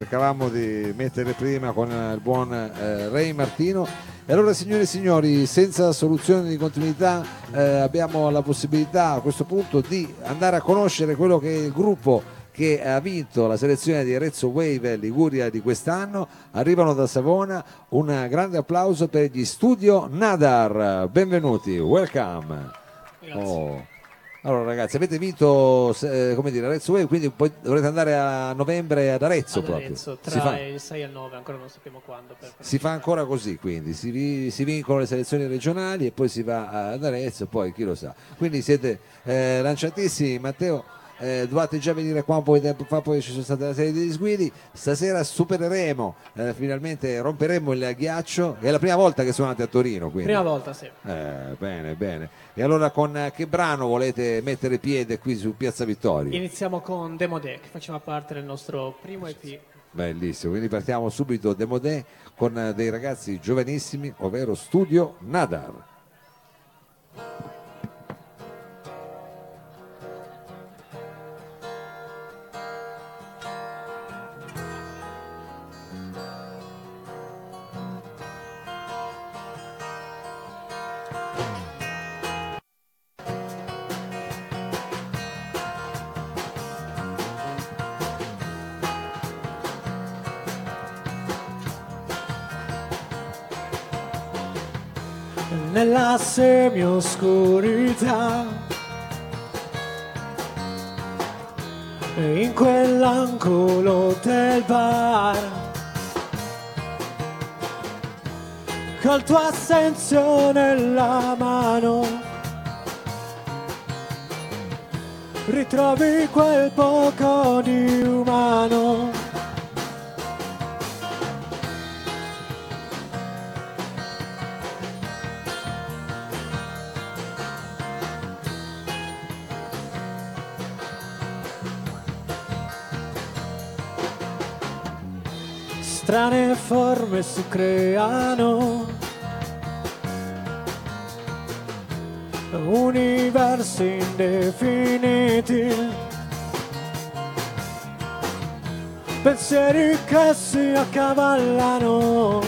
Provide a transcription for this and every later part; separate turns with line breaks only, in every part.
cercavamo di mettere prima con il buon eh, Ray Martino. E allora signore e signori, senza soluzione di continuità eh, abbiamo la possibilità a questo punto di andare a conoscere quello che è il gruppo che ha vinto la selezione di Arezzo Wave Liguria di quest'anno. Arrivano da Savona, un grande applauso per gli Studio Nadar. Benvenuti, welcome.
Grazie.
Oh. Allora ragazzi, avete vinto eh, come dire, Arezzo Wave, quindi poi dovrete andare a novembre ad Arezzo
Ad
proprio.
Arezzo,
Si
tra
fa-
il 6 e il 9, ancora non sappiamo quando. per-
si fa ancora così, quindi si, vi- si vincono le selezioni regionali e poi si va ad Arezzo, poi chi lo sa. Quindi siete eh, lanciatissimi, Matteo. Eh, dovete già venire qua un po' di tempo fa, poi ci sono state una serie di disguidi. Stasera supereremo, eh, finalmente romperemo il ghiaccio. È la prima volta che suonate a Torino, quindi.
Prima volta, sì.
Eh, bene, bene. E allora con eh, che brano volete mettere piede qui su Piazza Vittorio?
Iniziamo con Demo Deck, faceva parte del nostro primo EP.
Bellissimo, quindi partiamo subito Demodè con eh, dei ragazzi giovanissimi, ovvero Studio Nadar.
Nella semi-oscurità. In quell'angolo del bar Col tuo assenzio nella mano Ritrovi quel poco di umano strane forme si creano, universi indefiniti, pensieri che si accavallano.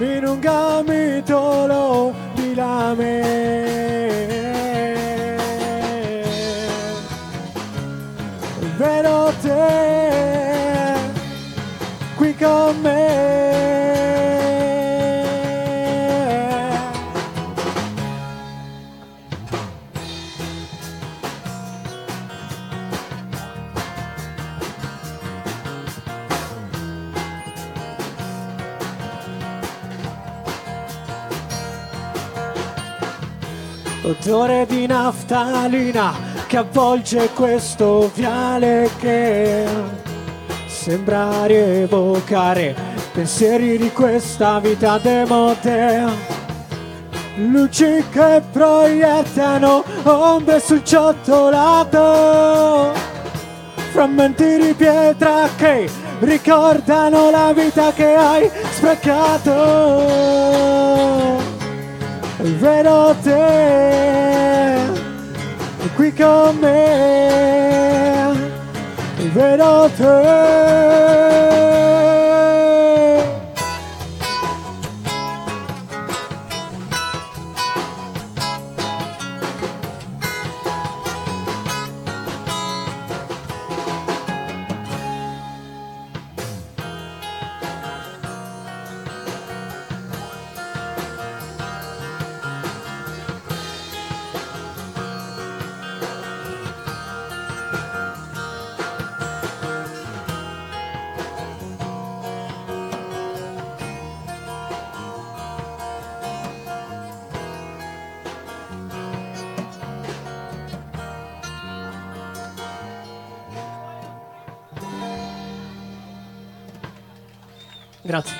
In un gamitolo di lame. Con me. Odore di naftalina che avvolge questo viale che sembra rievocare pensieri di questa vita demodea. Luci che proiettano ombre sul ciottolato, frammenti di pietra che ricordano la vita che hai sprecato. Vedo te qui con me, vedo te. Grazie.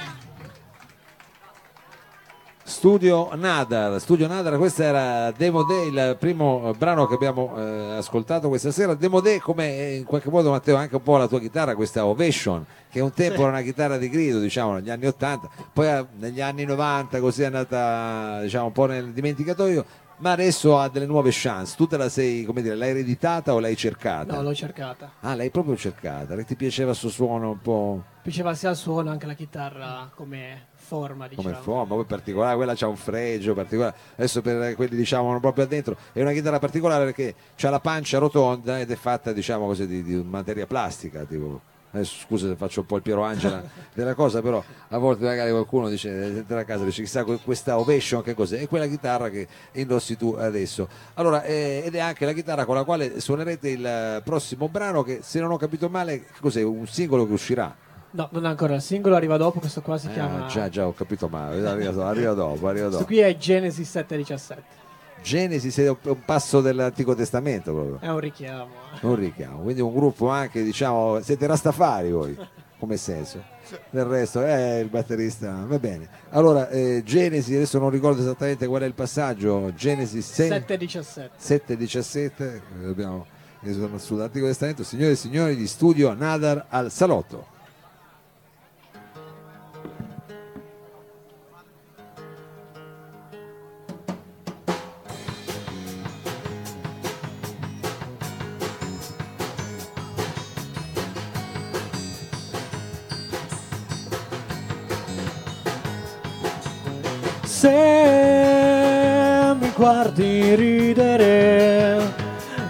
Studio Nadar, Studio Nadar, questo era Demo Day, il primo brano che abbiamo eh, ascoltato questa sera. Demo Day, come eh, in qualche modo Matteo anche un po' la tua chitarra, questa Ovation, che un tempo
Sì.
era una chitarra di grido, diciamo, negli anni 80, poi eh, negli anni 90 così è andata diciamo un po' nel dimenticatoio. Ma adesso ha delle nuove chance. Tu te la sei, come dire, l'hai ereditata o l'hai cercata?
No, l'ho cercata.
Ah, l'hai proprio cercata, perché ti piaceva il suo suono un po'
Piaceva sia il suono anche la chitarra come forma, diciamo.
come forma, poi particolare, quella c'ha un fregio particolare. Adesso per quelli diciamo proprio addentro è una chitarra particolare perché ha la pancia rotonda ed è fatta diciamo così di, di materia plastica, tipo Adesso scusa se faccio un po' il Piero Angela della cosa, però a volte magari qualcuno dice dentro casa dice chissà questa ovation che cos'è? È quella chitarra che indossi tu adesso. Allora, eh, ed è anche la chitarra con la quale suonerete il prossimo brano che se non ho capito male, cos'è? Un singolo che uscirà.
No, non è ancora il singolo, arriva dopo, questo qua si
Eh,
chiama...
già, già, ho capito male, arriva, arriva dopo, arriva
Questo
dopo.
qui è Genesis 717.
Genesi è un passo dell'Antico Testamento proprio.
È un richiamo.
un richiamo, quindi un gruppo anche diciamo, siete rastafari voi, come senso. Del resto è il batterista, va bene. Allora, eh, Genesi, adesso non ricordo esattamente qual è il passaggio, Genesi 6,
717.
717, eh, dobbiamo sull'Antico Testamento, signore e signori di studio Nadar al Salotto.
Se mi guardi ridere,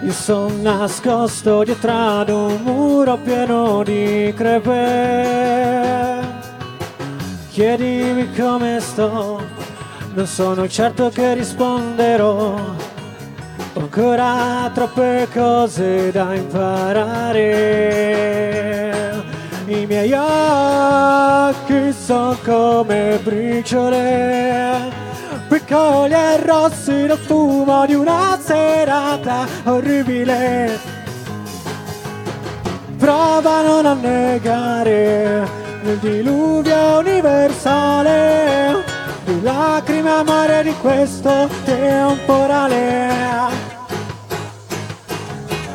io sono nascosto dietro ad un muro pieno di crepe. Chiedimi come sto, non sono certo che risponderò. Ho ancora troppe cose da imparare. I miei occhi sono come briciole, piccoli e rossi nel fumo di una serata orribile. Prova a non negare il diluvio universale, di lacrime amare di questo temporale.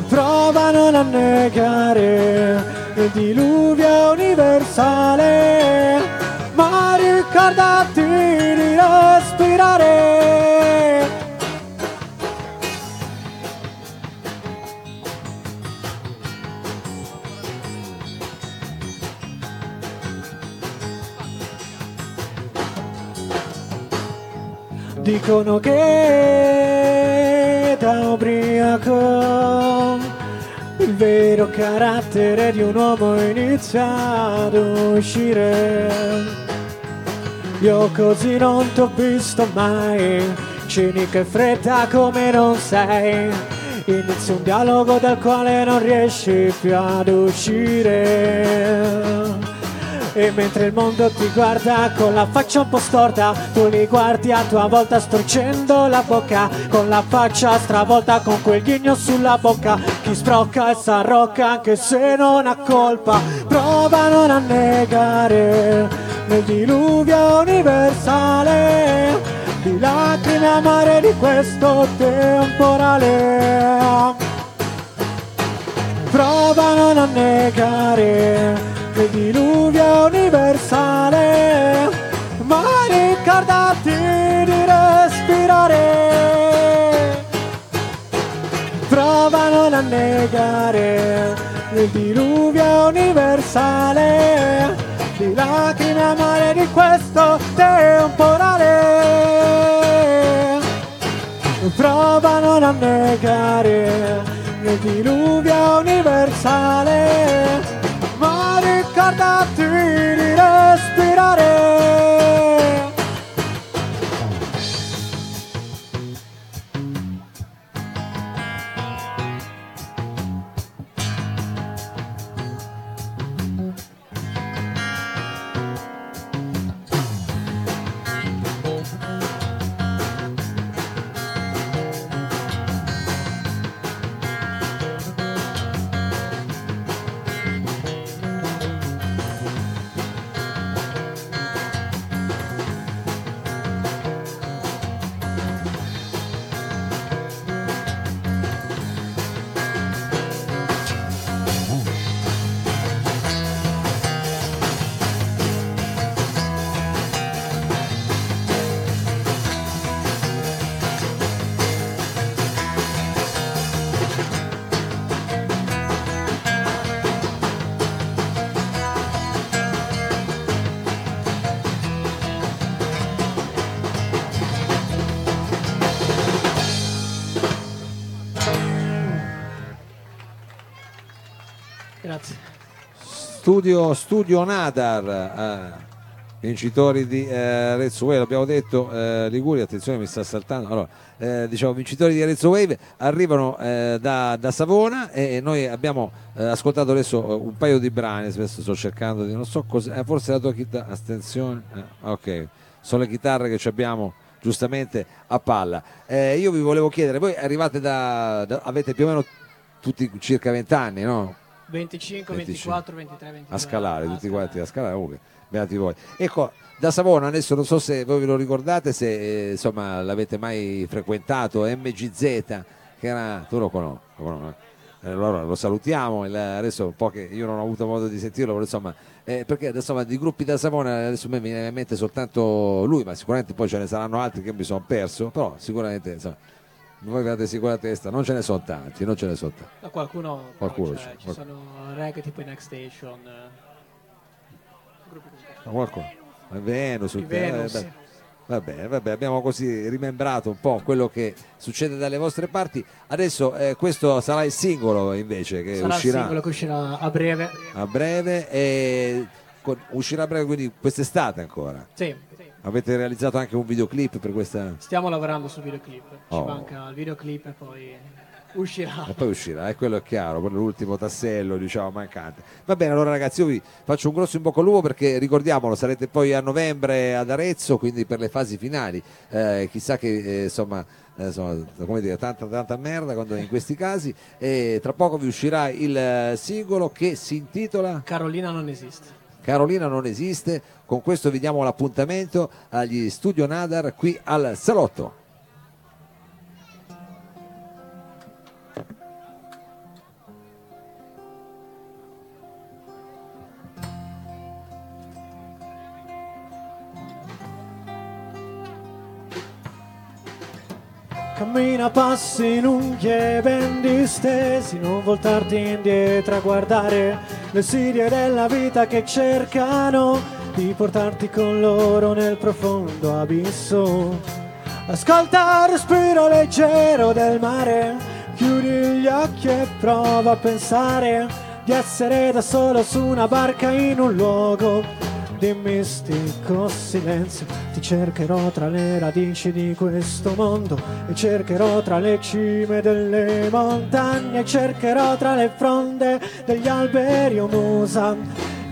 Prova a non negare il diluvio universale, ma ricordati di respirare. Dicono che da ubriaco il vero carattere di un uomo inizia ad uscire. Io così non t'ho visto mai, cinica e fredda come non sei. Inizia un dialogo dal quale non riesci più ad uscire. E mentre il mondo ti guarda con la faccia un po' storta, tu li guardi a tua volta storcendo la bocca, con la faccia stravolta, con quel ghigno sulla bocca. Chi sbrocca e s'arrocca anche se non ha colpa, prova a non annegare nel diluvio universale di lacrime amare di questo temporale. Prova a non annegare il diluvio universale, ma ricordati di respirare. Prova a non annegare il diluvio universale, di lacrime amare di questo temporale. Prova a non annegare il diluvio universale, ma ricordati
Studio, Studio Nadar, eh, vincitori di eh, Arezzo Wave, abbiamo detto eh, Liguria, attenzione mi sta saltando, allora, eh, diciamo vincitori di Arezzo Wave arrivano eh, da, da Savona e noi abbiamo eh, ascoltato adesso eh, un paio di brani, adesso sto cercando di non so cosa, eh, forse la tua chitarra, attenzione, ok, sono le chitarre che abbiamo giustamente a palla. Io vi volevo chiedere, voi arrivate da, da- avete più o meno tutti circa 20 anni, no?
25, 24, 23, 22.
a scalare, tutti quanti a scalare, comunque, beati voi. Ecco, da Savona adesso non so se voi ve lo ricordate, se eh, insomma l'avete mai frequentato, MGZ, che era, tu lo conosci, conosci, eh? allora lo salutiamo, il- adesso un po' che io non ho avuto modo di sentirlo, però insomma, eh, perché insomma di gruppi da Savona adesso mi viene in mente soltanto lui, ma sicuramente poi ce ne saranno altri che mi sono perso, però sicuramente insomma, voi avete sicura testa, non ce ne sono tanti, non ce ne sono tanti.
Ma qualcuno,
Qualcuno
c'è,
c'è,
ci
qualcuno.
sono reggae tipo i Next Station. eh.
Ma qualcuno? Venus, eh,
Venus.
beh, Va bene, vabbè, abbiamo così rimembrato un po' quello che succede dalle vostre parti. Adesso eh, questo sarà il singolo invece che
Sarà il
uscirà
singolo che uscirà a breve.
a breve e con- uscirà a breve quindi quest'estate ancora.
Sì,
Avete realizzato anche un videoclip per questa
stiamo lavorando sul videoclip. Ci
Oh.
manca il videoclip e poi uscirà.
e poi uscirà, e quello è chiaro, quello è l'ultimo tassello diciamo mancante. Va bene, allora ragazzi io vi faccio un grosso in bocca al lupo perché ricordiamolo, sarete poi a novembre ad Arezzo, quindi per le fasi finali. Eh, chissà che eh, insomma eh, insomma, come dire, tanta, tanta merda quando in questi casi e tra poco vi uscirà il eh, singolo che si intitola
Carolina non esiste.
Carolina non esiste. Con questo vi diamo l'appuntamento agli Studio Nadar qui al Salotto
Cammina passi lunghi e ben distesi, non voltarti indietro a guardare le sidie della vita che cercano di portarti con loro nel profondo abisso. Ascolta il respiro leggero del mare, chiudi gli occhi e prova a pensare di essere da solo su una barca in un luogo di mistico silenzio. Ti cercherò tra le radici di questo mondo e cercherò tra le cime delle montagne cercherò tra le fronde degli alberi. O musa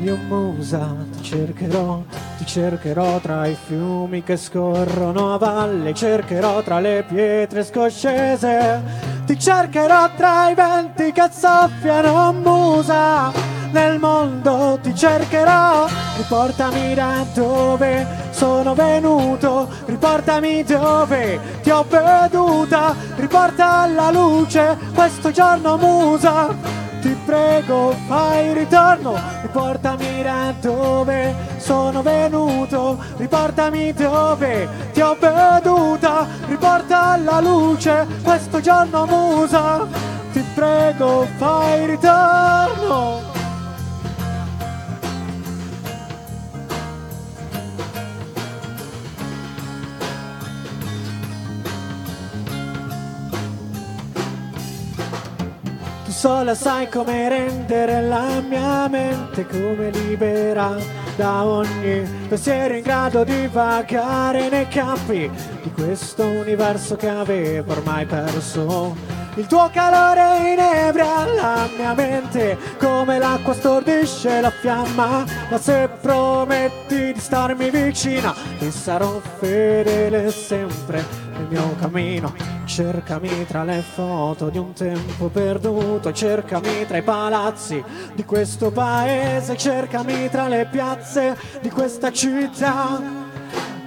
io musa ti cercherò ti cercherò tra i fiumi che scorrono a valle cercherò tra le pietre scoscese. Ti cercherò tra i venti che soffiano musa nel mondo ti cercherò, riportami da dove sono venuto, riportami dove ti ho veduta, riporta alla luce questo giorno musa, ti prego fai ritorno, riportami da dove sono venuto, riportami dove ti ho veduta, riporta alla luce questo giorno musa, ti prego fai ritorno. Tu sola sai come rendere la mia mente come libera da ogni pensiero in grado di vagare nei campi di questo universo che avevo ormai perso. Il tuo calore inebria la mia mente come l'acqua stordisce la fiamma, ma se prometti di starmi vicina ti sarò fedele sempre nel mio cammino. Cercami tra le foto di un tempo perduto, cercami tra i palazzi di questo paese, cercami tra le piazze di questa città.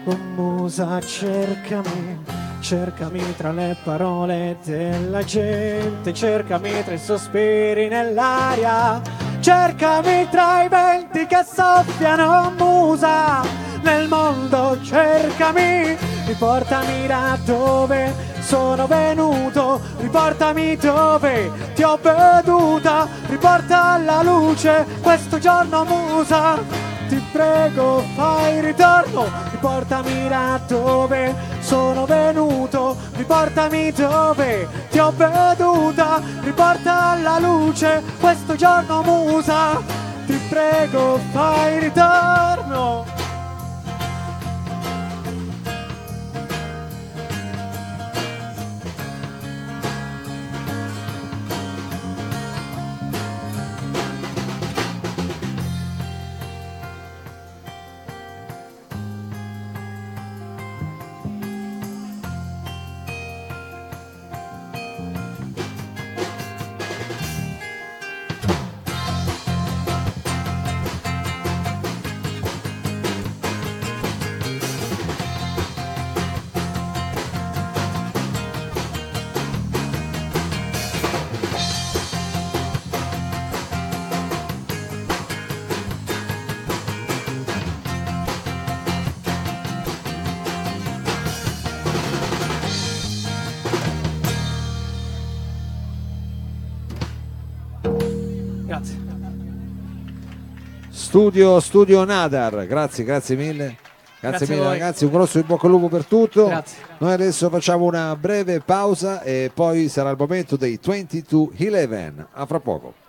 Oh musa, cercami, cercami tra le parole della gente, cercami tra i sospiri nell'aria, cercami tra i venti che soffiano, musa, nel mondo, cercami, riportami da dove sono venuto, riportami dove ti ho veduta, riporta alla luce questo giorno, musa. Ti prego fai ritorno, riportami da dove sono venuto, riportami dove ti ho veduta, riporta alla luce questo giorno musa, ti prego fai ritorno.
Studio, studio Nadar, grazie, grazie mille. Grazie,
Grazie
mille ragazzi, un grosso in bocca al lupo per tutto.
Grazie.
Noi adesso facciamo una breve pausa e poi sarà il momento dei 22-11. A fra poco.